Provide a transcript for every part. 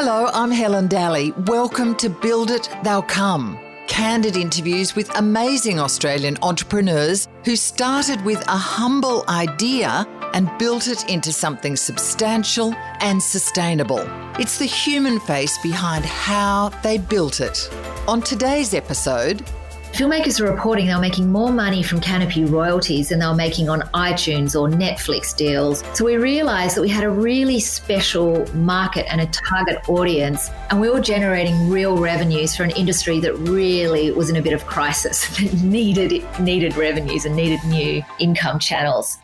Hello, I'm Helen Dalley. Welcome to Build It, They'll Come. Candid interviews with amazing Australian entrepreneurs who started with a humble idea and built it into something substantial and sustainable. It's the human face behind how they built it. On today's episode, Filmmakers are reporting they were making more money from Kanopy royalties than they were making on iTunes or Netflix deals. So we realized that we had a really special market and a target audience, and we were generating real revenues for an industry that really was in a bit of crisis, that needed needed revenues and needed new income channels.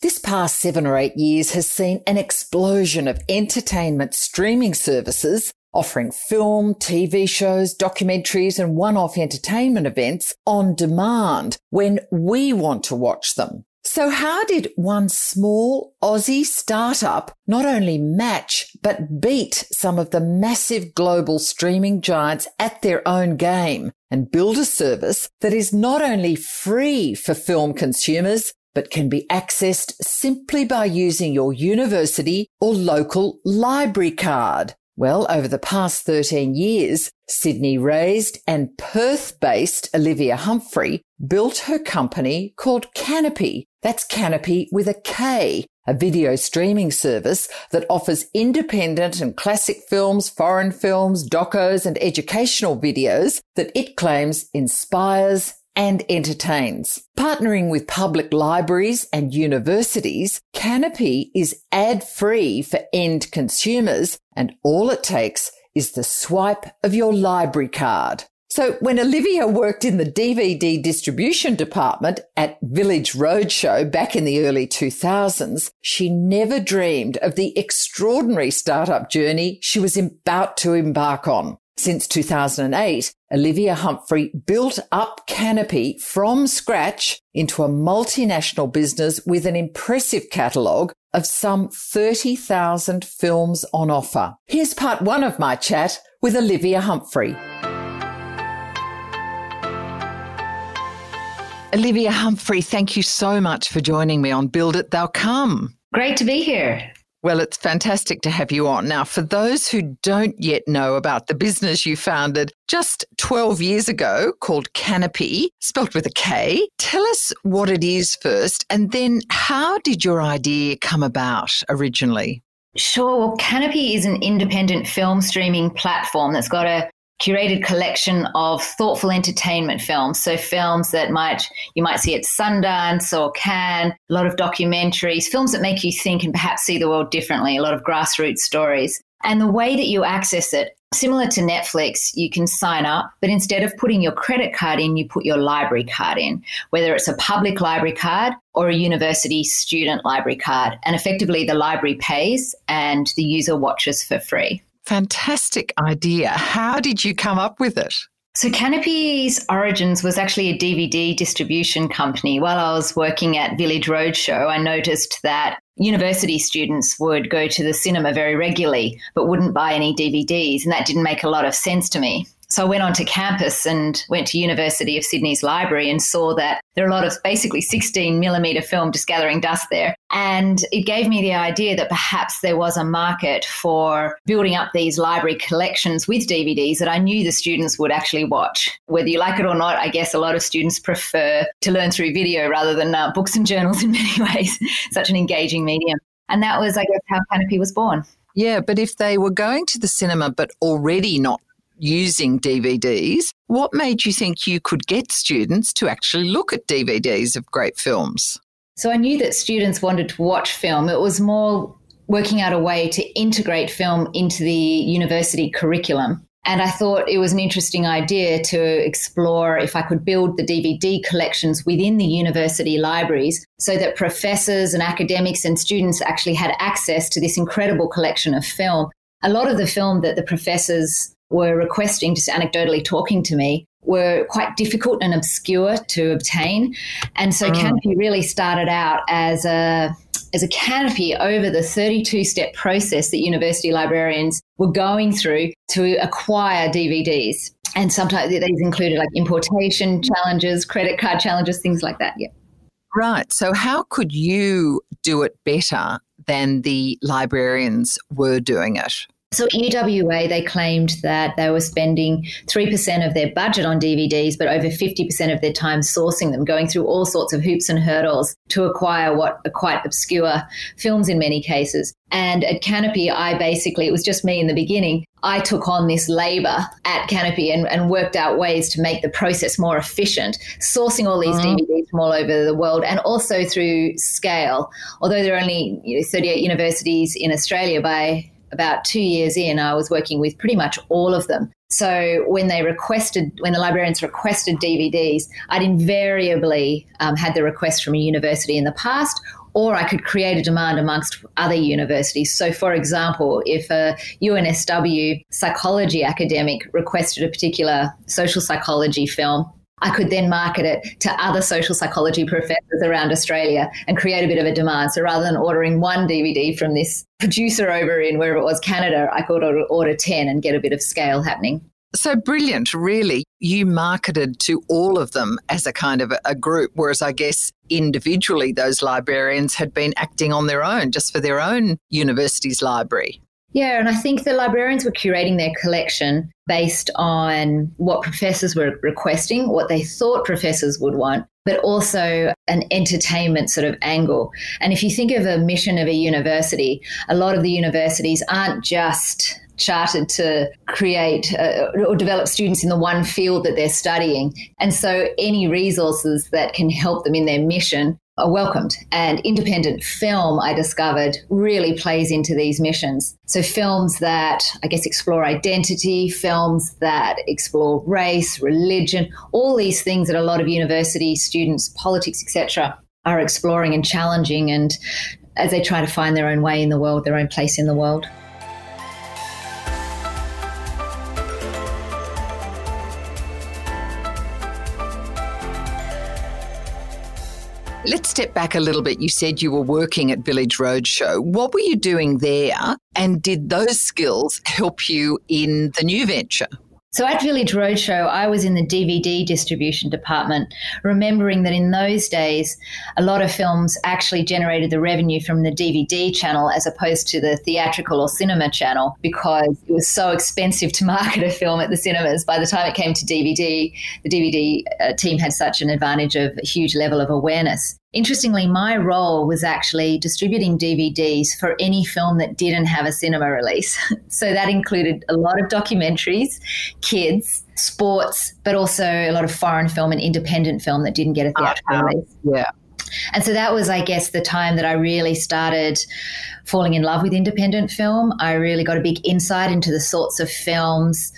This past seven or eight years has seen an explosion of entertainment streaming services offering film, TV shows, documentaries, and one-off entertainment events on demand when we want to watch them. So how did one small Aussie startup not only match, but beat some of the massive global streaming giants at their own game and build a service that is not only free for film consumers, but can be accessed simply by using your university or local library card? Well, over the past 13 years, Sydney raised and Perth based Olivia Humphrey built her company called Kanopy. That's Kanopy with a K, a video streaming service that offers independent and classic films, foreign films, docos and educational videos that it claims inspires and entertains. Partnering with public libraries and universities, Kanopy is ad free for end consumers and all it takes is the swipe of your library card. So when Olivia worked in the DVD distribution department at Village Roadshow back in the early 2000s, she never dreamed of the extraordinary startup journey she was about to embark on. Since 2008, Olivia Humphrey built up Kanopy from scratch into a multinational business with an impressive catalogue of some 30,000 films on offer. Here's part one of my chat with Olivia Humphrey. Olivia Humphrey, thank you so much for joining me on Build It, They'll Come. Great to be here. Well, it's fantastic to have you on. Now, for those who don't yet know about the business you founded just 12 years ago called Kanopy, spelt with a K, tell us what it is first, and then how did your idea come about originally? Sure. Well, Kanopy is an independent film streaming platform that's got a curated collection of thoughtful entertainment films. So films that might you might see at Sundance or Cannes, a lot of documentaries, films that make you think and perhaps see the world differently, a lot of grassroots stories. And the way that you access it, similar to Netflix, you can sign up, but instead of putting your credit card in, you put your library card in, whether it's a public library card or a university student library card. And effectively, the library pays and the user watches for free. Fantastic idea. How did you come up with it? So, Kanopy's origins was actually a DVD distribution company. While I was working at Village Roadshow, I noticed that university students would go to the cinema very regularly, but wouldn't buy any DVDs. And that didn't make a lot of sense to me. So I went onto campus and went to University of Sydney's library and saw that there are a lot of basically 16 millimeter film just gathering dust there. And it gave me the idea that perhaps there was a market for building up these library collections with DVDs that I knew the students would actually watch. Whether you like it or not, I guess a lot of students prefer to learn through video rather than uh, books and journals in many ways, such an engaging medium. And that was, I guess, how Kanopy was born. Yeah, but if they were going to the cinema but already not using DVDs. What made you think you could get students to actually look at DVDs of great films? So I knew that students wanted to watch film. It was more working out a way to integrate film into the university curriculum. And I thought it was an interesting idea to explore if I could build the DVD collections within the university libraries so that professors and academics and students actually had access to this incredible collection of film. A lot of the film that the professors were requesting, just anecdotally talking to me, were quite difficult and obscure to obtain. And so oh. Kanopy really started out as a as a canopy over the 32 step process that university librarians were going through to acquire DVDs. And sometimes these included like importation challenges, credit card challenges, things like that. Yeah. Right. So, how could you do it better than the librarians were doing it? So at UWA, they claimed that they were spending 3% of their budget on DVDs, but over 50% of their time sourcing them, going through all sorts of hoops and hurdles to acquire what are quite obscure films in many cases. And at Kanopy, I basically, it was just me in the beginning. I took on this labor at Kanopy and, and worked out ways to make the process more efficient, sourcing all these mm-hmm. DVDs from all over the world and also through scale. Although there are only you know, 38 universities in Australia by about two years in, I was working with pretty much all of them. So when they requested, when the librarians requested DVDs, I'd invariably um, had the request from a university in the past, or I could create a demand amongst other universities. So, for example, if a UNSW psychology academic requested a particular social psychology film, I could then market it to other social psychology professors around Australia and create a bit of a demand. So rather than ordering one DVD from this producer over in wherever it was, Canada, I could order, order 10 and get a bit of scale happening. So brilliant, really. You marketed to all of them as a kind of a group, whereas I guess individually those librarians had been acting on their own, just for their own university's library. Yeah, and I think the librarians were curating their collection based on what professors were requesting, what they thought professors would want, but also an entertainment sort of angle. And if you think of a mission of a university, a lot of the universities aren't just chartered to create uh, or develop students in the one field that they're studying. And so any resources that can help them in their mission welcomed. And independent film, I discovered, really plays into these missions. So, films that I guess explore identity, films that explore race, religion, all these things that a lot of university students, politics, etc., are exploring and challenging and as they try to find their own way in the world, their own place in the world. Let's step back a little bit. You said you were working at Village Roadshow. What were you doing there? And did those skills help you in the new venture? So at Village Roadshow, I was in the DVD distribution department, remembering that in those days, a lot of films actually generated the revenue from the DVD channel as opposed to the theatrical or cinema channel because it was so expensive to market a film at the cinemas. By the time it came to DVD, the DVD uh, team had such an advantage of a huge level of awareness. Interestingly, my role was actually distributing DVDs for any film that didn't have a cinema release. so that included a lot of documentaries, kids, sports, but also a lot of foreign film and independent film that didn't get a theatrical uh-huh. release. Yeah. And so that was, I guess, the time that I really started falling in love with independent film. I really got a big insight into the sorts of films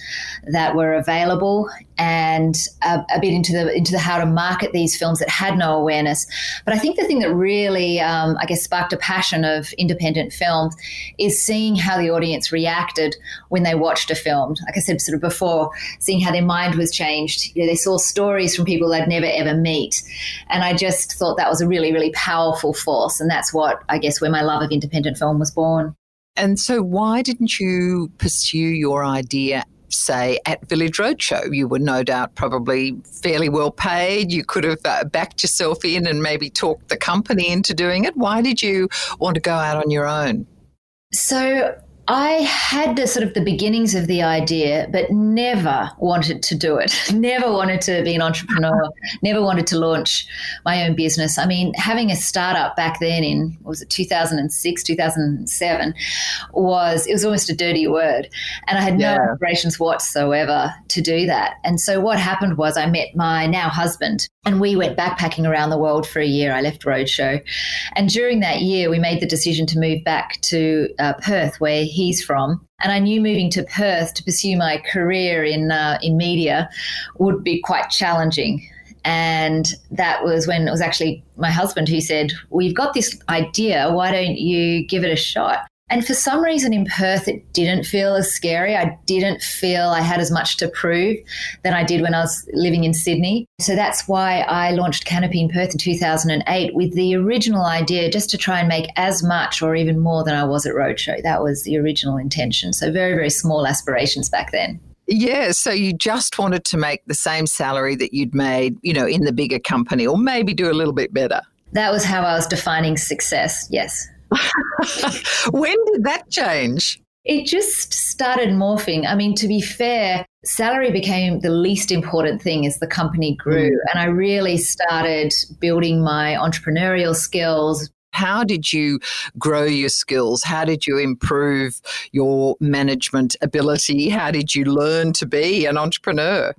that were available and a, a, bit into the into the how to market these films that had no awareness. But I think the thing that really, um, I guess, sparked a passion of independent films is seeing how the audience reacted when they watched a film. Like I said sort of before, seeing how their mind was changed. You know, they saw stories from people they'd never ever meet, and I just thought that was a really really powerful force. And that's what I guess where my love of independent film was born. And so, why didn't you pursue your idea say, at Village Roadshow. You were no doubt probably fairly well paid. You could have uh, backed yourself in and maybe talked the company into doing it. Why did you want to go out on your own? So I had the sort of the beginnings of the idea, but never wanted to do it. never wanted to be an entrepreneur. never wanted to launch my own business. I mean, having a startup back then in was it 2006, 2007 was it was almost a dirty word, and I had yeah. no aspirations whatsoever to do that. And so what happened was I met my now husband, and we went backpacking around the world for a year. I left Roadshow, and during that year, we made the decision to move back to uh, Perth, where he's from. And I knew moving to Perth to pursue my career in uh, in media would be quite challenging. And that was when it was actually my husband who said, We've got this idea. Why don't you give it a shot? And for some reason in Perth, it didn't feel as scary. I didn't feel I had as much to prove than I did when I was living in Sydney. So that's why I launched Kanopy in Perth in 2008 with the original idea just to try and make as much or even more than I was at Roadshow. That was the original intention. So very, very small aspirations back then. Yeah, so you just wanted to make the same salary that you'd made, you know, in the bigger company or maybe do a little bit better. That was how I was defining success, yes. when did that change? it just started morphing. I mean, to be fair, salary became the least important thing as the company grew. Mm. And I really started building my entrepreneurial skills. How did you grow your skills? How did you improve your management ability? How did you learn to be an entrepreneur?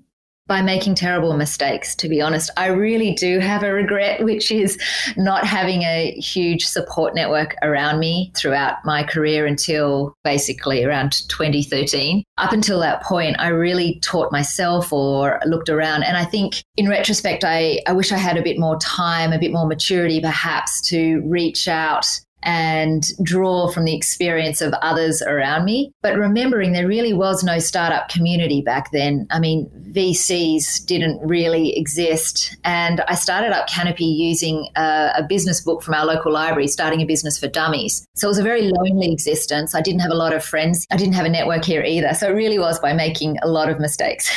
By making terrible mistakes, to be honest. I really do have a regret, which is not having a huge support network around me throughout my career until basically around 2013. Up until that point, I really taught myself or looked around. And I think in retrospect, I, I wish I had a bit more time, a bit more maturity perhaps to reach out and draw from the experience of others around me. But remembering there really was no startup community back then. I mean, VCs didn't really exist. And I started up Kanopy using a, a business book from our local library, starting a business for dummies. So it was a very lonely existence. I didn't have a lot of friends. I didn't have a network here either. So it really was by making a lot of mistakes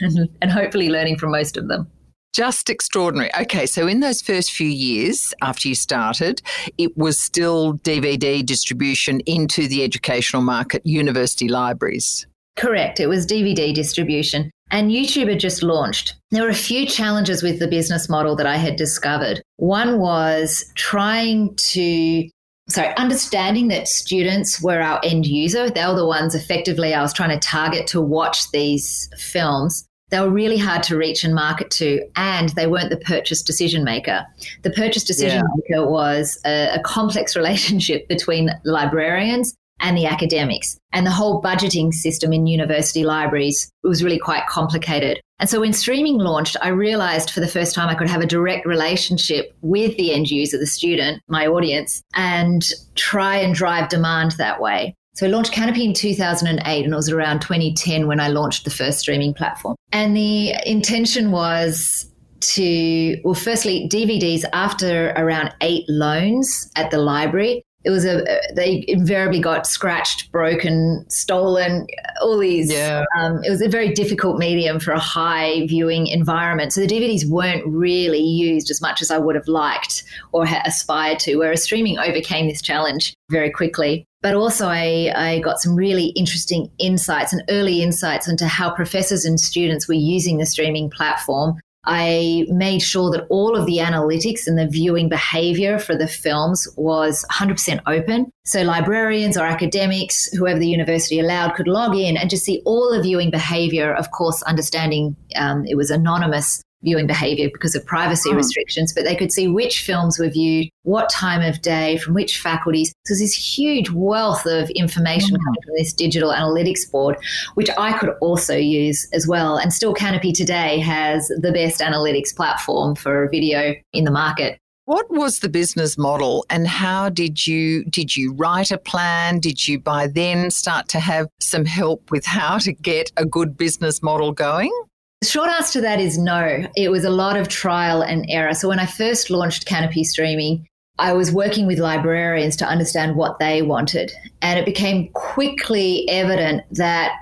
and hopefully learning from most of them. Just extraordinary. Okay, so in those first few years after you started, it was still DVD distribution into the educational market, university libraries. Correct. It was DVD distribution. And YouTube had just launched. There were a few challenges with the business model that I had discovered. One was trying to sorry, understanding that students were our end user. They were the ones effectively I was trying to target to watch these films they were really hard to reach and market to, and they weren't the purchase decision maker. The purchase decision yeah. maker was a, a complex relationship between librarians and the academics. And the whole budgeting system in university libraries was really quite complicated. And so when streaming launched, I realized for the first time I could have a direct relationship with the end user, the student, my audience, and try and drive demand that way. So I launched Kanopy in 2008 and it was around 2010 when I launched the first streaming platform. And the intention was to, well, firstly, DVDs after around eight loans at the library. It was a, they invariably got scratched, broken, stolen, all these. Yeah. Um, it was a very difficult medium for a high viewing environment. So the DVDs weren't really used as much as I would have liked or aspired to, whereas streaming overcame this challenge very quickly but also I, I got some really interesting insights and early insights into how professors and students were using the streaming platform. I made sure that all of the analytics and the viewing behavior for the films was 100% open. So librarians or academics, whoever the university allowed, could log in and just see all the viewing behavior. Of course, understanding um, it was anonymous viewing behavior because of privacy oh. restrictions, but they could see which films were viewed, what time of day, from which faculties. So there's this huge wealth of information oh. coming from this digital analytics board, which I could also use as well. And still, Kanopy today has the best analytics platform for video in the market. What was the business model and how did you did you write a plan? Did you by then start to have some help with how to get a good business model going? The short answer to that is no. It was a lot of trial and error. So when I first launched Kanopy Streaming, I was working with librarians to understand what they wanted. And it became quickly evident that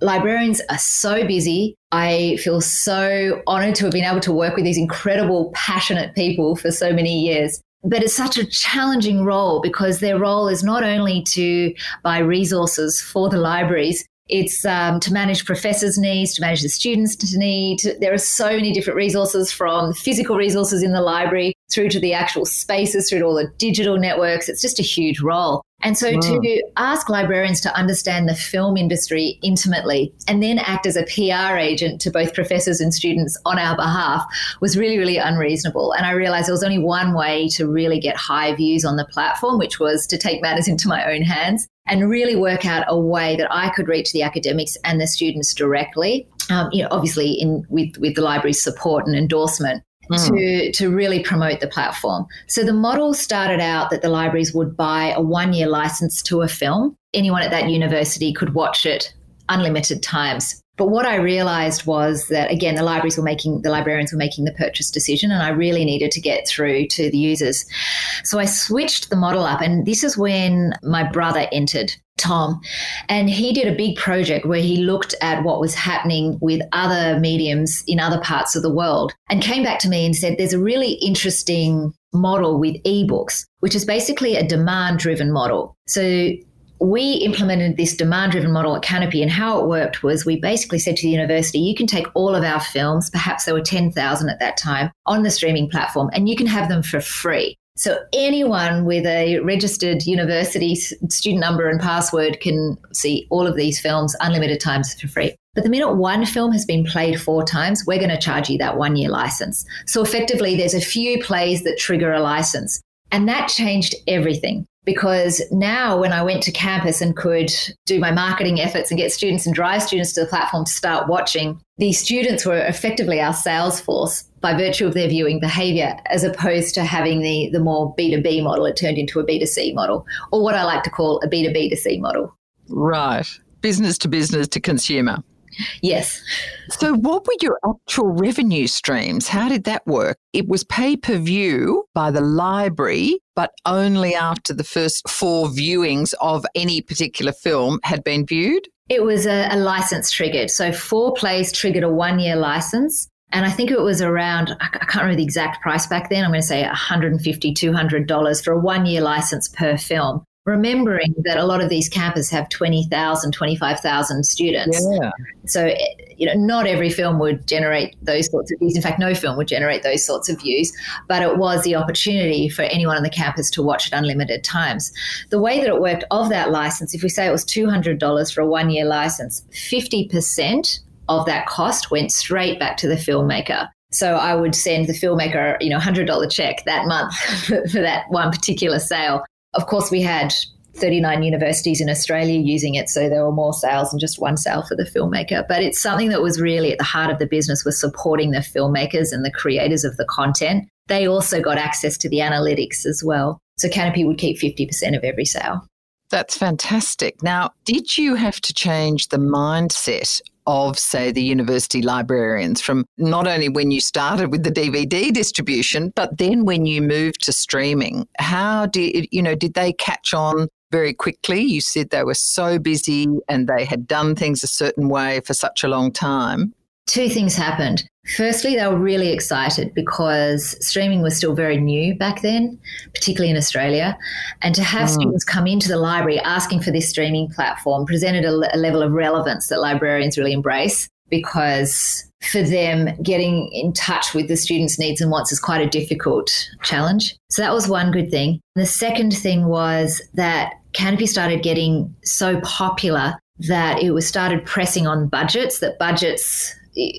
librarians are so busy. I feel so honored to have been able to work with these incredible, passionate people for so many years. But it's such a challenging role because their role is not only to buy resources for the libraries, it's um, to manage professors' needs, to manage the students' need. There are so many different resources from physical resources in the library through to the actual spaces, through to all the digital networks. It's just a huge role. And so wow. to ask librarians to understand the film industry intimately and then act as a PR agent to both professors and students on our behalf was really, really unreasonable. And I realized there was only one way to really get high views on the platform, which was to take matters into my own hands and really work out a way that I could reach the academics and the students directly. Um, you know, obviously in with with the library's support and endorsement. Mm. To, to really promote the platform. So the model started out that the libraries would buy a one year license to a film. Anyone at that university could watch it unlimited times. But what I realized was that again, the libraries were making the librarians were making the purchase decision, and I really needed to get through to the users. So I switched the model up, and this is when my brother entered. Tom, and he did a big project where he looked at what was happening with other mediums in other parts of the world and came back to me and said, There's a really interesting model with ebooks, which is basically a demand driven model. So we implemented this demand driven model at Kanopy, and how it worked was we basically said to the university, you can take all of our films, perhaps there were 10,000 at that time, on the streaming platform, and you can have them for free. So anyone with a registered university student number and password can see all of these films unlimited times for free. But the minute one film has been played four times, we're going to charge you that one year license. So effectively, there's a few plays that trigger a license. And that changed everything because now when I went to campus and could do my marketing efforts and get students and drive students to the platform to start watching, these students were effectively our sales force by virtue of their viewing behavior, as opposed to having the, the more B2B model. It turned into a B2C model, or what I like to call a B2B to C model. Right. Business to business to consumer. Yes. So, what were your actual revenue streams? How did that work? It was pay per view by the library, but only after the first four viewings of any particular film had been viewed? It was a, a license triggered. So, four plays triggered a one year license. And I think it was around, I can't remember the exact price back then. I'm going to say $150, $200 for a one year license per film remembering that a lot of these campuses have 20,000, 25,000 students. Yeah. So, you know, not every film would generate those sorts of views. In fact, no film would generate those sorts of views, but it was the opportunity for anyone on the campus to watch it unlimited times. The way that it worked of that license, if we say it was $200 for a one year license, 50% of that cost went straight back to the filmmaker. So I would send the filmmaker, you know, $100 check that month for, for that one particular sale. Of course, we had 39 universities in Australia using it, so there were more sales than just one sale for the filmmaker. But it's something that was really at the heart of the business was supporting the filmmakers and the creators of the content. They also got access to the analytics as well. So Kanopy would keep 50% of every sale. That's fantastic. Now, did you have to change the mindset of, say, the university librarians from not only when you started with the DVD distribution, but then when you moved to streaming? How did, you know, did they catch on very quickly? You said they were so busy and they had done things a certain way for such a long time. Two things happened. Firstly, they were really excited because streaming was still very new back then, particularly in Australia. And to have mm. students come into the library asking for this streaming platform presented a, a level of relevance that librarians really embrace because for them, getting in touch with the students' needs and wants is quite a difficult challenge. So that was one good thing. The second thing was that Kanopy started getting so popular that it was started pressing on budgets, that budgets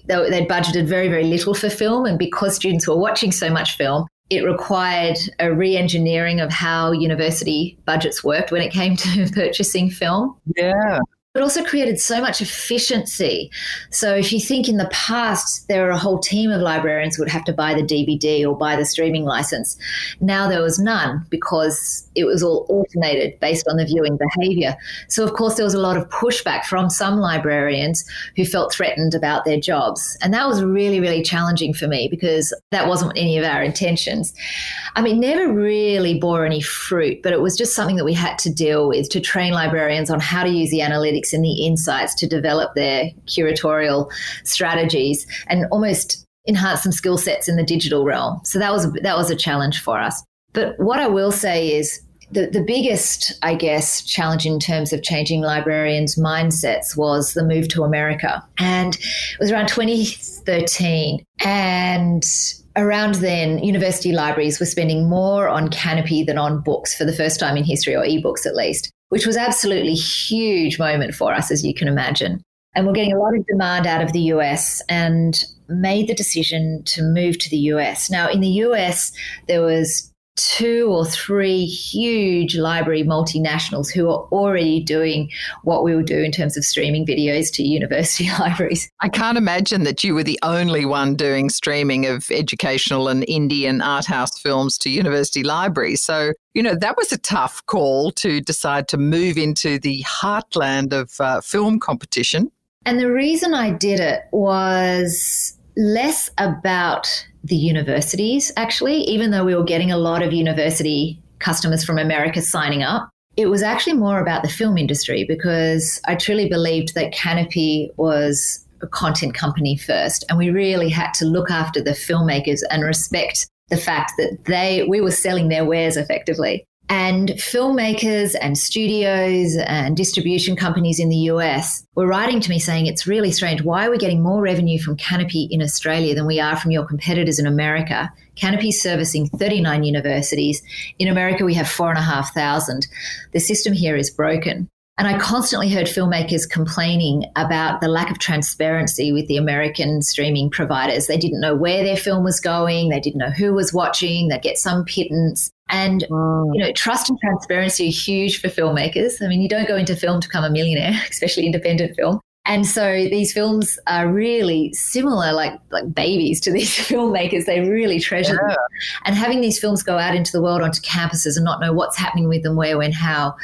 they'd budgeted very, very little for film. And because students were watching so much film, it required a re engineering of how university budgets worked when it came to purchasing film. Yeah but also created so much efficiency. So if you think in the past, there were a whole team of librarians who would have to buy the DVD or buy the streaming license. Now there was none because it was all automated based on the viewing behavior. So of course there was a lot of pushback from some librarians who felt threatened about their jobs. And that was really, really challenging for me because that wasn't any of our intentions. I mean, never really bore any fruit, but it was just something that we had to deal with to train librarians on how to use the analytics and the insights to develop their curatorial strategies and almost enhance some skill sets in the digital realm. So that was that was a challenge for us. But what I will say is the, the biggest, I guess, challenge in terms of changing librarians' mindsets was the move to America. And it was around 2013. And around then, university libraries were spending more on Kanopy than on books for the first time in history, or ebooks at least which was absolutely huge moment for us, as you can imagine. And we're getting a lot of demand out of the US and made the decision to move to the US. Now, in the US, there was two or three huge library multinationals who are already doing what we will do in terms of streaming videos to university libraries. I can't imagine that you were the only one doing streaming of educational and Indian art house films to university libraries. So, you know, that was a tough call to decide to move into the heartland of uh, film competition. And the reason I did it was less about the universities, actually, even though we were getting a lot of university customers from America signing up. It was actually more about the film industry because I truly believed that Kanopy was a content company first, and we really had to look after the filmmakers and respect the fact that they we were selling their wares effectively. And filmmakers and studios and distribution companies in the US were writing to me saying, it's really strange. Why are we getting more revenue from Kanopy in Australia than we are from your competitors in America? Kanopy servicing 39 universities. In America, we have four and a half thousand. The system here is broken. And I constantly heard filmmakers complaining about the lack of transparency with the American streaming providers. They didn't know where their film was going, they didn't know who was watching, they'd get some pittance. And mm. you know, trust and transparency are huge for filmmakers. I mean, you don't go into film to become a millionaire, especially independent film. And so these films are really similar, like like babies to these filmmakers. They really treasure yeah. them. And having these films go out into the world onto campuses and not know what's happening with them, where, when, how,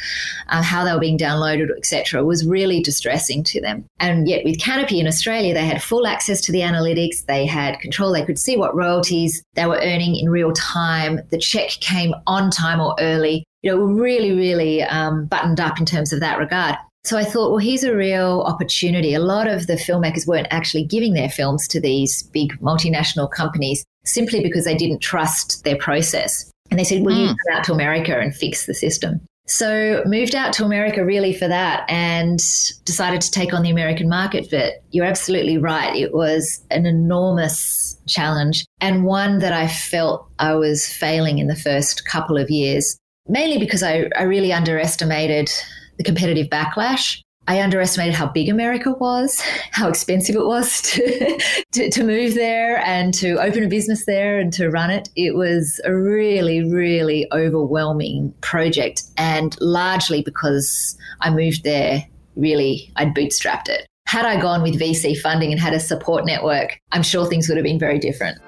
uh, how they were being downloaded, etc., was really distressing to them. And yet, with Kanopy in Australia, they had full access to the analytics. They had control. They could see what royalties they were earning in real time. The check came on time or early. You know, really, really um, buttoned up in terms of that regard. So I thought, well, here's a real opportunity. A lot of the filmmakers weren't actually giving their films to these big multinational companies simply because they didn't trust their process. And they said, well, mm. you come out to America and fix the system. So moved out to America really for that and decided to take on the American market. But you're absolutely right. It was an enormous challenge and one that I felt I was failing in the first couple of years, mainly because I, I really underestimated the competitive backlash. I underestimated how big America was, how expensive it was to, to, to, move there and to open a business there and to run it. It was a really, really overwhelming project. And largely because I moved there, really, I'd bootstrapped it. Had I gone with VC funding and had a support network, I'm sure things would have been very different.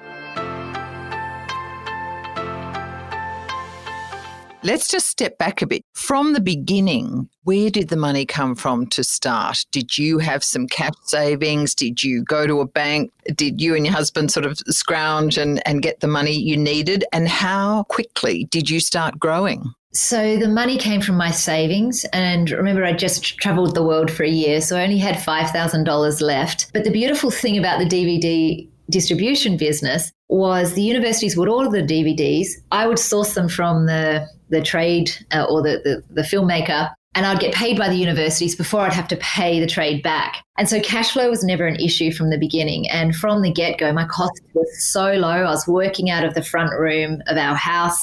Let's just step back a bit. From the beginning, where did the money come from to start? Did you have some cash savings? Did you go to a bank? Did you and your husband sort of scrounge and, and get the money you needed? And how quickly did you start growing? So the money came from my savings. And remember, I just traveled the world for a year, so I only had $5,000 left. But the beautiful thing about the DVD distribution business was the universities would order the DVDs. I would source them from the the trade uh, or the, the, the filmmaker and I'd get paid by the universities before I'd have to pay the trade back. And so cash flow was never an issue from the beginning. And from the get go, my costs were so low. I was working out of the front room of our house.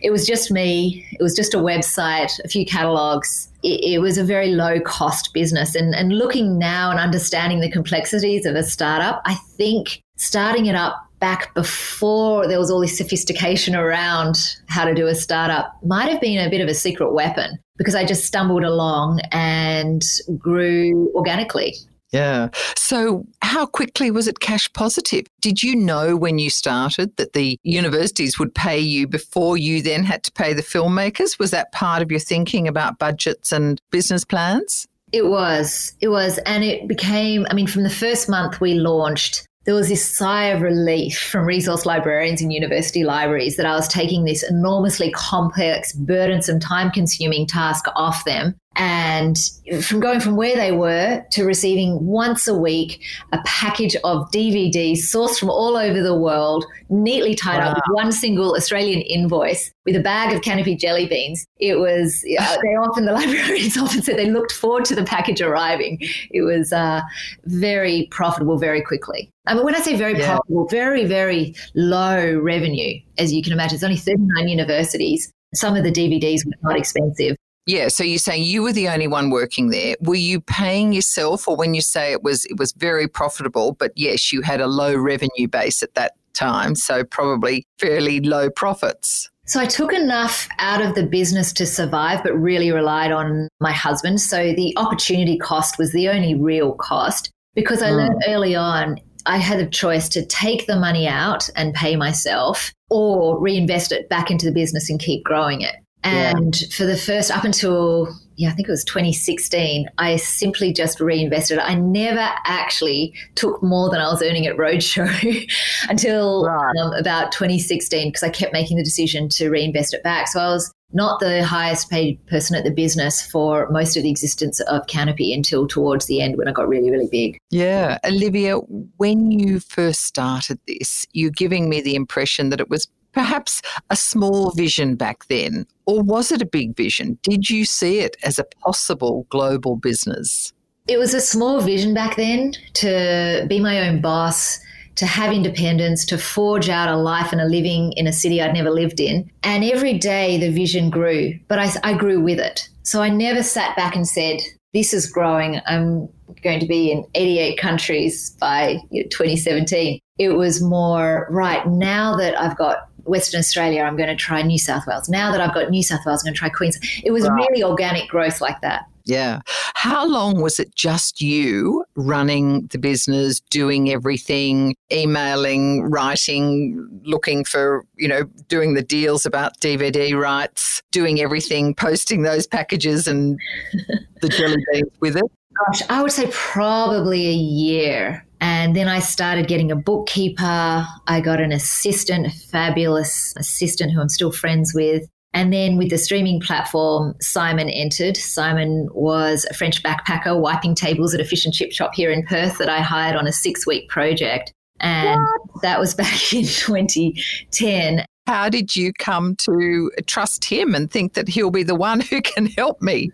It was just me, it was just a website, a few catalogs. It, it was a very low cost business. And, and looking now and understanding the complexities of a startup, I think starting it up back before there was all this sophistication around how to do a startup might have been a bit of a secret weapon because I just stumbled along and grew organically. Yeah. So, how quickly was it cash positive? Did you know when you started that the universities would pay you before you then had to pay the filmmakers? Was that part of your thinking about budgets and business plans? It was. It was. And it became, I mean, from the first month we launched, there was this sigh of relief from resource librarians in university libraries that I was taking this enormously complex, burdensome, time consuming task off them and from going from where they were to receiving once a week a package of DVDs sourced from all over the world, neatly tied wow. up with one single Australian invoice with a bag of Kanopy jelly beans. It was, they often, the librarians often said they looked forward to the package arriving. It was uh, very profitable very quickly. I mean, when I say very yeah. profitable, very, very low revenue, as you can imagine. It's only 39 universities. Some of the DVDs were not expensive. Yeah, so you're saying you were the only one working there. Were you paying yourself, or when you say it was it was very profitable, but yes, you had a low revenue base at that time, so probably fairly low profits. So I took enough out of the business to survive, but really relied on my husband. So the opportunity cost was the only real cost because I mm. learned early on I had a choice to take the money out and pay myself or reinvest it back into the business and keep growing it. And yeah. for the first, up until, yeah, I think it was 2016, I simply just reinvested. I never actually took more than I was earning at Roadshow until right. um, about 2016 because I kept making the decision to reinvest it back. So I was not the highest paid person at the business for most of the existence of Kanopy until towards the end when I got really, really big. Yeah. Olivia, when you first started this, you're giving me the impression that it was perhaps a small vision back then, or was it a big vision? Did you see it as a possible global business? It was a small vision back then to be my own boss, to have independence, to forge out a life and a living in a city I'd never lived in. And every day the vision grew, but I, I grew with it. So I never sat back and said, This is growing. I'm going to be in 88 countries by 2017. It was more, right, now that I've got Western Australia, I'm going to try New South Wales. Now that I've got New South Wales, I'm going to try Queensland. It was really organic growth like that. Yeah. How long was it just you running the business, doing everything, emailing, writing, looking for, you know, doing the deals about DVD rights, doing everything, posting those packages and the jelly beans with it? Gosh, I would say probably a year. And then I started getting a bookkeeper. I got an assistant, a fabulous assistant who I'm still friends with. And then with the streaming platform, Simon entered. Simon was a French backpacker wiping tables at a fish and chip shop here in Perth that I hired on a six week project. And what? that was back in 2010. How did you come to trust him and think that he'll be the one who can help me?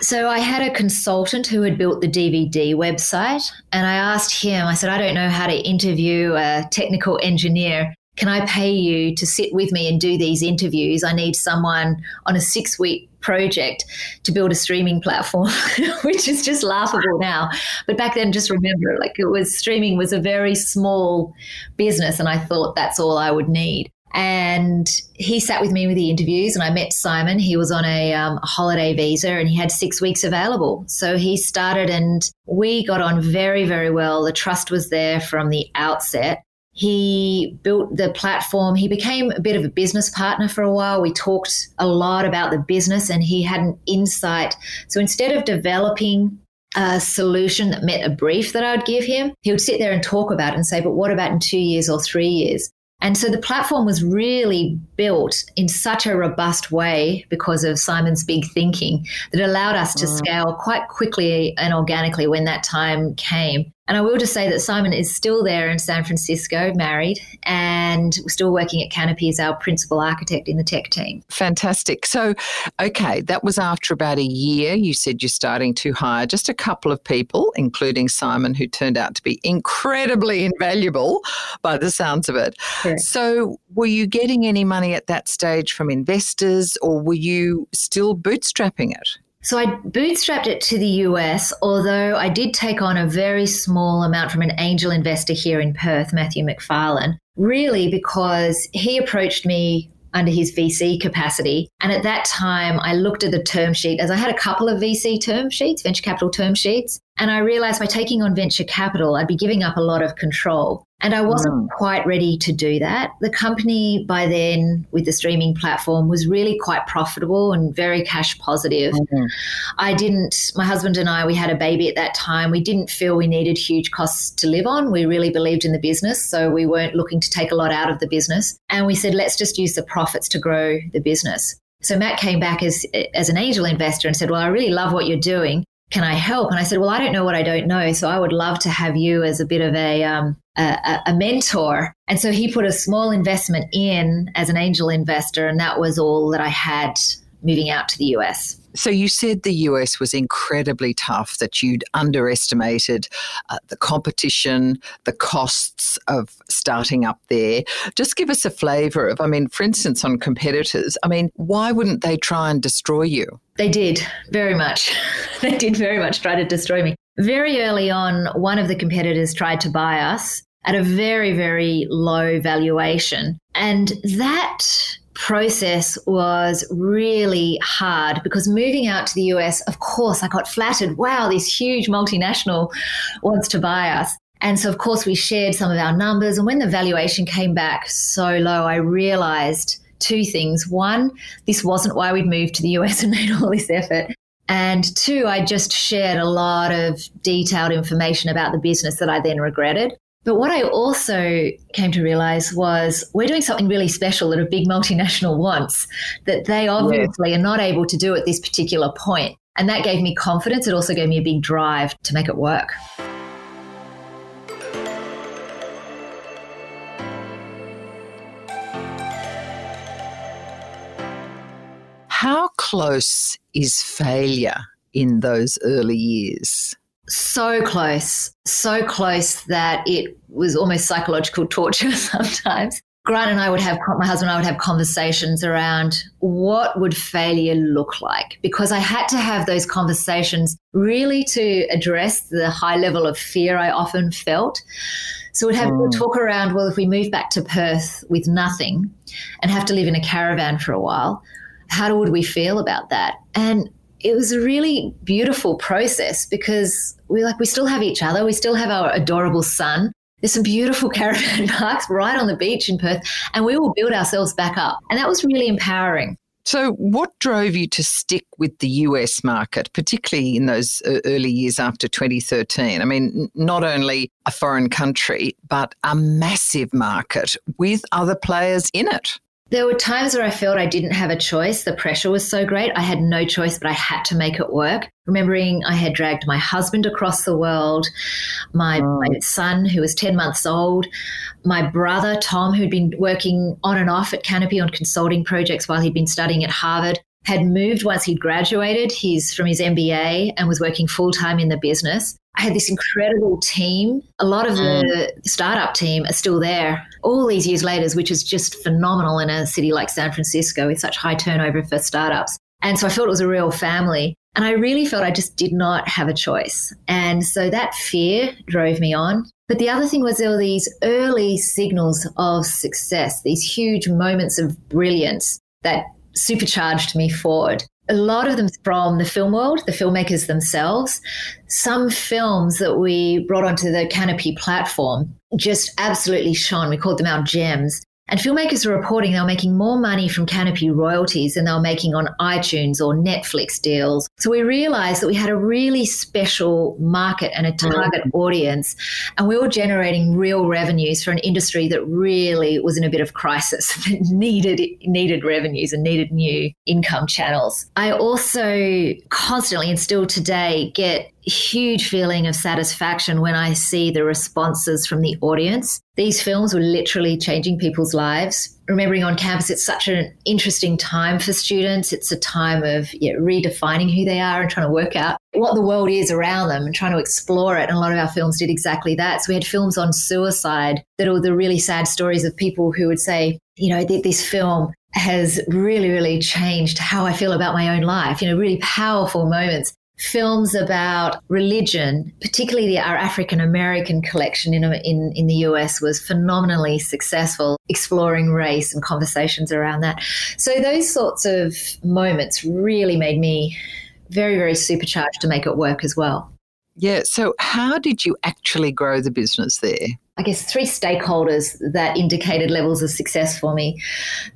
So, I had a consultant who had built the DVD website, and I asked him, I said, I don't know how to interview a technical engineer can I pay you to sit with me and do these interviews? I need someone on a six week project to build a streaming platform, which is just laughable now. But back then, just remember, like it was streaming was a very small business, and I thought that's all I would need. And he sat with me with the interviews, and I met Simon. He was on a, um, holiday visa and he had six weeks available. So he started, and we got on very, very well. The trust was there from the outset. He built the platform. He became a bit of a business partner for a while. We talked a lot about the business and he had an insight. So instead of developing a solution that met a brief that I would give him, he would sit there and talk about it and say, but what about in two years or three years? And so the platform was really built in such a robust way because of Simon's big thinking that allowed us to mm. scale quite quickly and organically when that time came. And I will just say that Simon is still there in San Francisco, married, and still working at Kanopy as our principal architect in the tech team. Fantastic. So, okay, that was after about a year. You said you're starting to hire just a couple of people, including Simon, who turned out to be incredibly invaluable by the sounds of it. So, were you getting any money at that stage from investors, or were you still bootstrapping it? So I bootstrapped it to the US, although I did take on a very small amount from an angel investor here in Perth, Matthew McFarlane, really because he approached me under his VC capacity. And at that time, I looked at the term sheet as I had a couple of VC term sheets, venture capital term sheets. And I realized by taking on venture capital, I'd be giving up a lot of control. And I wasn't mm. quite ready to do that. The company by then, with the streaming platform, was really quite profitable and very cash positive. Mm-hmm. I didn't, my husband and I, we had a baby at that time. We didn't feel we needed huge costs to live on. We really believed in the business. So we weren't looking to take a lot out of the business. And we said, let's just use the profits to grow the business. So Matt came back as, as an angel investor and said, Well, I really love what you're doing can I help? And I said, well, I don't know what I don't know. So I would love to have you as a bit of a, um, a, a, mentor. And so he put a small investment in as an angel investor. And that was all that I had moving out to the US. So you said the US was incredibly tough, that you'd underestimated uh, the competition, the costs of starting up there. Just give us a flavour of, I mean, for instance, on competitors, I mean, why wouldn't they try and destroy you? They did, very much. they did very much try to destroy me. Very early on, one of the competitors tried to buy us at a very, very low valuation. And that process was really hard because moving out to the US, of course, I got flattered. Wow, this huge multinational wants to buy us. And so, of course, we shared some of our numbers. And when the valuation came back so low, I realized two things. One, this wasn't why we'd moved to the US and made all this effort. And two, I just shared a lot of detailed information about the business that I then regretted. But what I also came to realize was we're doing something really special that a big multinational wants that they obviously yeah. are not able to do at this particular point. And that gave me confidence. It also gave me a big drive to make it work. How close is failure in those early years? So close, so close that it was almost psychological torture sometimes. Grant and I would have, my husband and I would have conversations around what would failure look like because I had to have those conversations really to address the high level of fear I often felt. So we'd have mm. talk around, well, if we move back to Perth with nothing and have to live in a caravan for a while, how would we feel about that? And it was a really beautiful process because we like we still have each other, we still have our adorable son. There's some beautiful caravan parks right on the beach in Perth, and we will build ourselves back up. And that was really empowering. So, what drove you to stick with the US market, particularly in those uh, early years after 2013? I mean, not only a foreign country, but a massive market with other players in it. There were times where I felt I didn't have a choice. The pressure was so great. I had no choice, but I had to make it work. Remembering I had dragged my husband across the world, my, oh. my son, who was 10 months old, my brother, Tom, who'd been working on and off at Kanopy on consulting projects while he'd been studying at Harvard, had moved once he'd graduated. He's from his MBA and was working full time in the business. I had this incredible team. A lot of the mm. startup team are still there all these years later, which is just phenomenal in a city like San Francisco with such high turnover for startups. And so I felt it was a real family. And I really felt I just did not have a choice. And so that fear drove me on. But the other thing was there were these early signals of success, these huge moments of brilliance that supercharged me forward a lot of them from the film world, the filmmakers themselves. Some films that we brought onto the Kanopy platform just absolutely shone. We called them our gems. And filmmakers are reporting they were making more money from Kanopy royalties than they were making on iTunes or Netflix deals. So we realized that we had a really special market and a target mm. audience, and we were generating real revenues for an industry that really was in a bit of crisis that needed needed revenues and needed new income channels. I also constantly and still today get huge feeling of satisfaction when I see the responses from the audience. These films were literally changing people's lives. Remembering on campus, it's such an interesting time for students. It's a time of redefining who they are and trying to work out what the world is around them and trying to explore it. And a lot of our films did exactly that. So we had films on suicide that were the really sad stories of people who would say, you know, this film has really, really changed how I feel about my own life. You know, really powerful moments films about religion, particularly the, our African American collection in, in, in the US was phenomenally successful, exploring race and conversations around that. So those sorts of moments really made me very, very supercharged to make it work as well. Yeah. So, how did you actually grow the business there? I guess three stakeholders that indicated levels of success for me.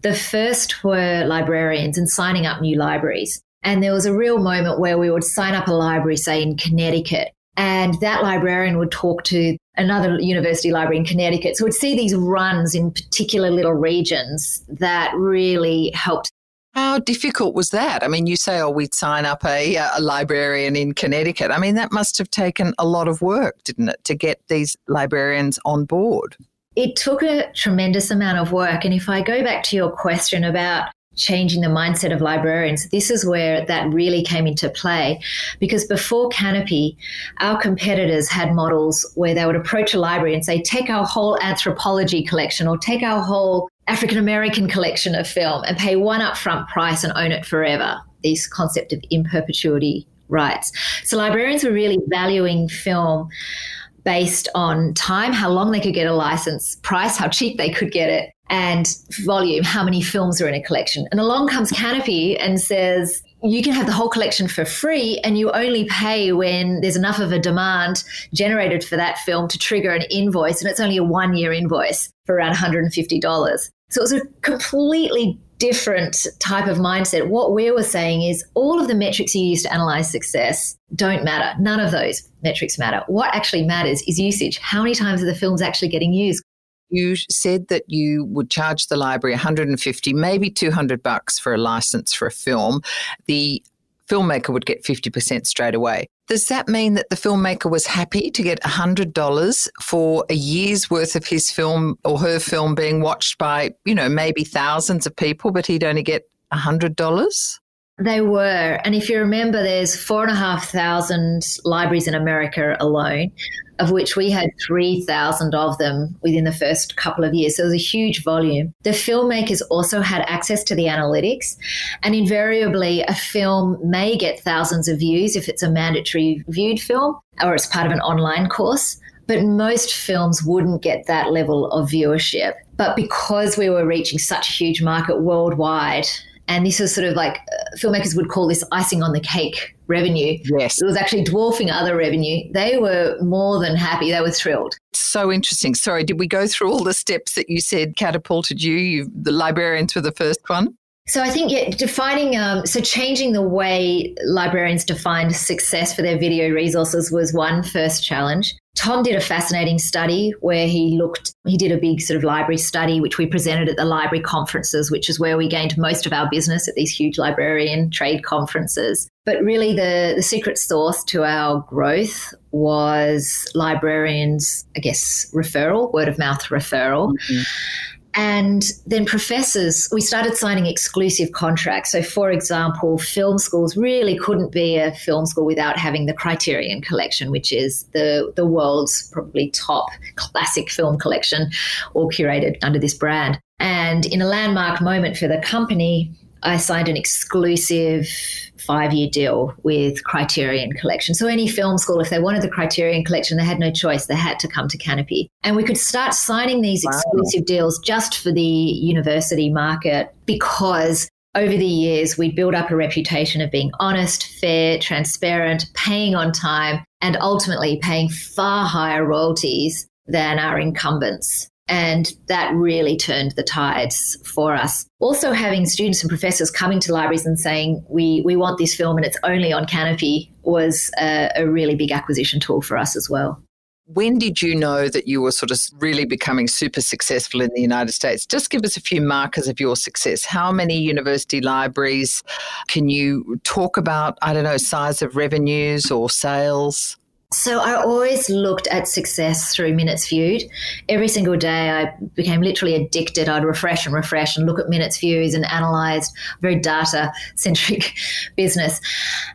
The first were librarians and signing up new libraries. And there was a real moment where we would sign up a library, say in Connecticut, and that librarian would talk to another university library in Connecticut. So we'd see these runs in particular little regions that really helped. How difficult was that? I mean, you say, oh, we'd sign up a, a librarian in Connecticut. I mean, that must have taken a lot of work, didn't it, to get these librarians on board? It took a tremendous amount of work. And if I go back to your question about changing the mindset of librarians, this is where that really came into play. Because before Kanopy, our competitors had models where they would approach a library and say, take our whole anthropology collection or take our whole African American collection of film and pay one upfront price and own it forever. This concept of in perpetuity rights. So librarians were really valuing film based on time, how long they could get a license, price, how cheap they could get it, and volume, how many films are in a collection. And along comes Kanopy and says, you can have the whole collection for free and you only pay when there's enough of a demand generated for that film to trigger an invoice. And it's only a one year invoice for around $150. So it was a completely different type of mindset. What we were saying is all of the metrics you use to analyze success don't matter. None of those metrics matter. What actually matters is usage. How many times are the films actually getting used? You said that you would charge the library 150, maybe 200 bucks for a license for a film. The filmmaker would get 50% straight away. Does that mean that the filmmaker was happy to get $100 for a year's worth of his film or her film being watched by, you know, maybe thousands of people, but he'd only get $100? They were. And if you remember, there's four and a half thousand libraries in America alone, of which we had 3,000 of them within the first couple of years. So it was a huge volume. The filmmakers also had access to the analytics. And invariably, a film may get thousands of views if it's a mandatory viewed film or it's part of an online course. But most films wouldn't get that level of viewership. But because we were reaching such a huge market worldwide, and this was sort of like uh, filmmakers would call this icing on the cake revenue. Yes. It was actually dwarfing other revenue. They were more than happy. They were thrilled. So interesting. Sorry, did we go through all the steps that you said catapulted you? you the librarians were the first one? So I think yeah, defining, um, so changing the way librarians defined success for their video resources was one first challenge. Tom did a fascinating study where he looked, he did a big sort of library study, which we presented at the library conferences, which is where we gained most of our business at these huge librarian trade conferences. But really, the, the secret sauce to our growth was librarians, I guess, referral, word of mouth referral. Mm-hmm. And then professors, we started signing exclusive contracts. So, for example, film schools really couldn't be a film school without having the Criterion Collection, which is the, the world's probably top classic film collection, all curated under this brand. And in a landmark moment for the company, I signed an exclusive five year deal with Criterion Collection. So any film school, if they wanted the Criterion Collection, they had no choice. They had to come to Kanopy. And we could start signing these wow. exclusive deals just for the university market because over the years, we'd built up a reputation of being honest, fair, transparent, paying on time, and ultimately paying far higher royalties than our incumbents. And that really turned the tides for us. Also, having students and professors coming to libraries and saying, we, we want this film and it's only on Kanopy was a, a really big acquisition tool for us as well. When did you know that you were sort of really becoming super successful in the United States? Just give us a few markers of your success. How many university libraries can you talk about? I don't know, size of revenues or sales? So I always looked at success through minutes viewed. Every single day, I became literally addicted. I'd refresh and refresh and look at minutes views and analyze very data centric business.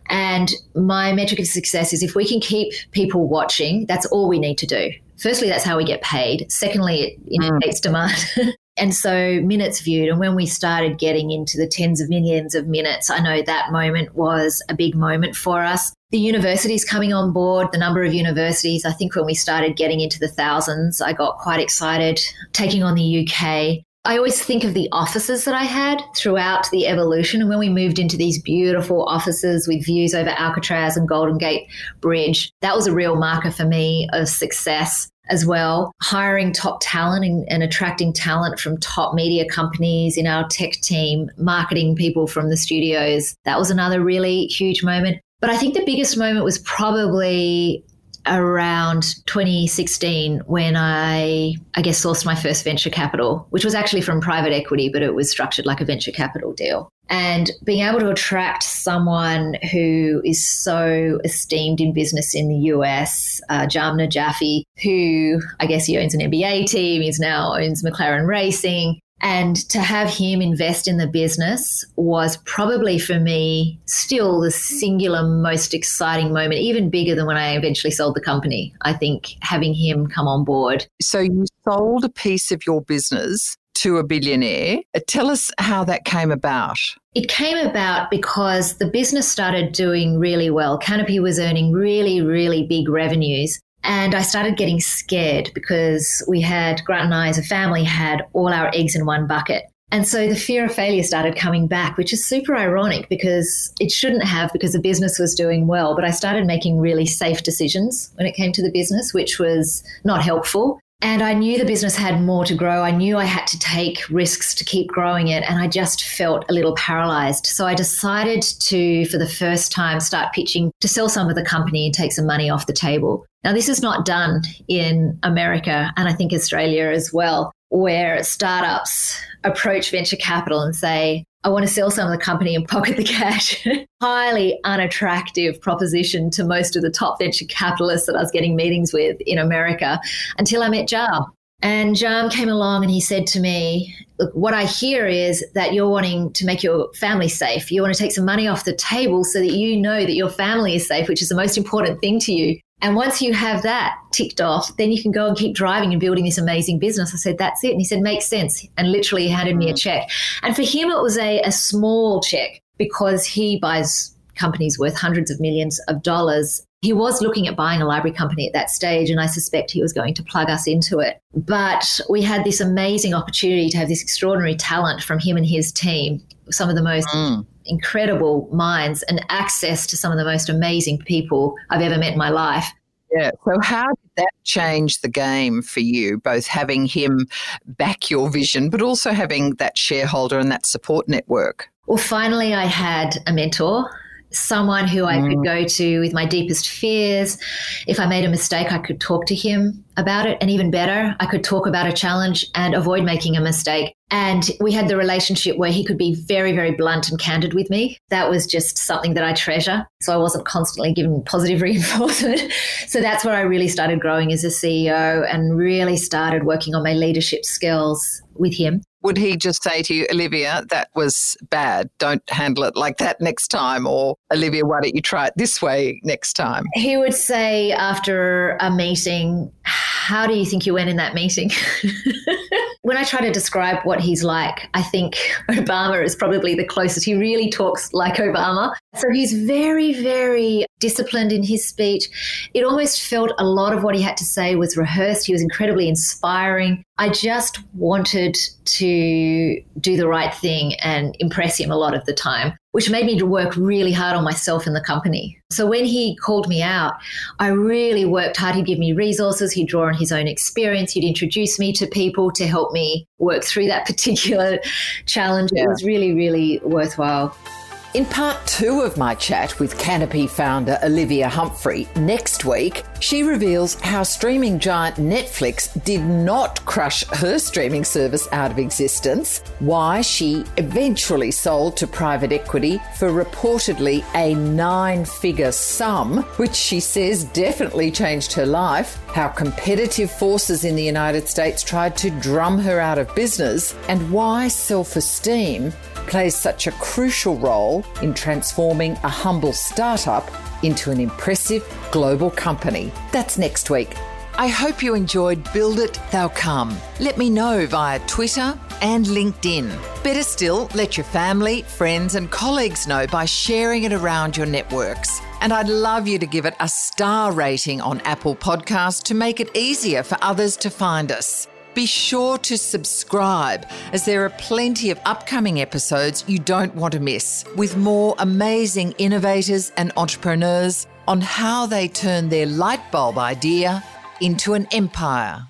And my metric of success is if we can keep people watching, that's all we need to do. Firstly, that's how we get paid. Secondly, it indicates mm. demand. And so minutes viewed. And when we started getting into the tens of millions of minutes, I know that moment was a big moment for us. The universities coming on board, the number of universities, I think when we started getting into the thousands, I got quite excited taking on the UK. I always think of the offices that I had throughout the evolution. And when we moved into these beautiful offices with views over Alcatraz and Golden Gate Bridge, that was a real marker for me of success as well, hiring top talent and, and, attracting talent from top media companies in our tech team, marketing people from the studios. That was another really huge moment. But I think the biggest moment was probably around 2016 when I, I guess, sourced my first venture capital, which was actually from private equity, but it was structured like a venture capital deal. And being able to attract someone who is so esteemed in business in the US, uh, Jahm Najafi, who I guess he owns an NBA team, he's now owns McLaren Racing. And to have him invest in the business was probably for me still the singular most exciting moment, even bigger than when I eventually sold the company. I think having him come on board. So you sold a piece of your business to a billionaire. Tell us how that came about. It came about because the business started doing really well. Kanopy was earning really, really big revenues. And I started getting scared because we had, Grant and I as a family had all our eggs in one bucket. And so the fear of failure started coming back, which is super ironic because it shouldn't have because the business was doing well. But I started making really safe decisions when it came to the business, which was not helpful. And I knew the business had more to grow. I knew I had to take risks to keep growing it. And I just felt a little paralyzed. So I decided to, for the first time, start pitching to sell some of the company and take some money off the table. Now, this is not done in America and I think Australia as well, where startups approach venture capital and say, I want to sell some of the company and pocket the cash. Highly unattractive proposition to most of the top venture capitalists that I was getting meetings with in America until I met Jar. And Jahm came along and he said to me, Look, what I hear is that you're wanting to make your family safe. You want to take some money off the table so that you know that your family is safe, which is the most important thing to you. And once you have that ticked off, then you can go and keep driving and building this amazing business. I said, that's it. And he said, makes sense. And literally he handed me a mm. check. And for him, it was a, a small check because he buys companies worth hundreds of millions of dollars. He was looking at buying a library company at that stage, and I suspect he was going to plug us into it. But we had this amazing opportunity to have this extraordinary talent from him and his team, some of the most mm. Incredible minds, and access to some of the most amazing people I've ever met in my life. Yeah. So, how did that change the game for you, both having him back your vision, but also having that shareholder and that support network? Well, finally, I had a mentor someone who I mm. could go to with my deepest fears. If I made a mistake, I could talk to him about it. And even better, I could talk about a challenge and avoid making a mistake. And we had the relationship where he could be very, very blunt and candid with me. That was just something that I treasure. So I wasn't constantly given positive reinforcement. so that's where I really started growing as a CEO and really started working on my leadership skills with him would he just say to you, Olivia, that was bad. Don't handle it like that next time? Or, Olivia, why don't you try it this way next time? He would say after a meeting, How do you think you went in that meeting? when I try to describe what he's like, I think Obama is probably the closest. He really talks like Obama. So he's very, very disciplined in his speech. It almost felt a lot of what he had to say was rehearsed. He was incredibly inspiring. I just wanted to do the right thing and impress him a lot of the time which made me work really hard on myself and the company. So when he called me out, I really worked hard. He'd give me resources, he'd draw on his own experience, he'd introduce me to people to help me work through that particular challenge. Yeah. It was really, really worthwhile. In part two of my chat with Kanopy founder Olivia Humphrey next week, she reveals how streaming giant Netflix did not crush her streaming service out of existence, why she eventually sold to private equity for reportedly a nine figure sum, which she says definitely changed her life, how competitive forces in the United States tried to drum her out of business, and why self esteem plays such a crucial role in transforming a humble startup into an impressive global company. That's next week. I hope you enjoyed Build It, They'll Come. Let me know via Twitter and LinkedIn. Better still, let your family, friends, and colleagues know by sharing it around your networks. And I'd love you to give it a star rating on Apple Podcasts to make it easier for others to find us. Be sure to subscribe as there are plenty of upcoming episodes you don't want to miss with more amazing innovators and entrepreneurs on how they turn their light bulb idea into an empire.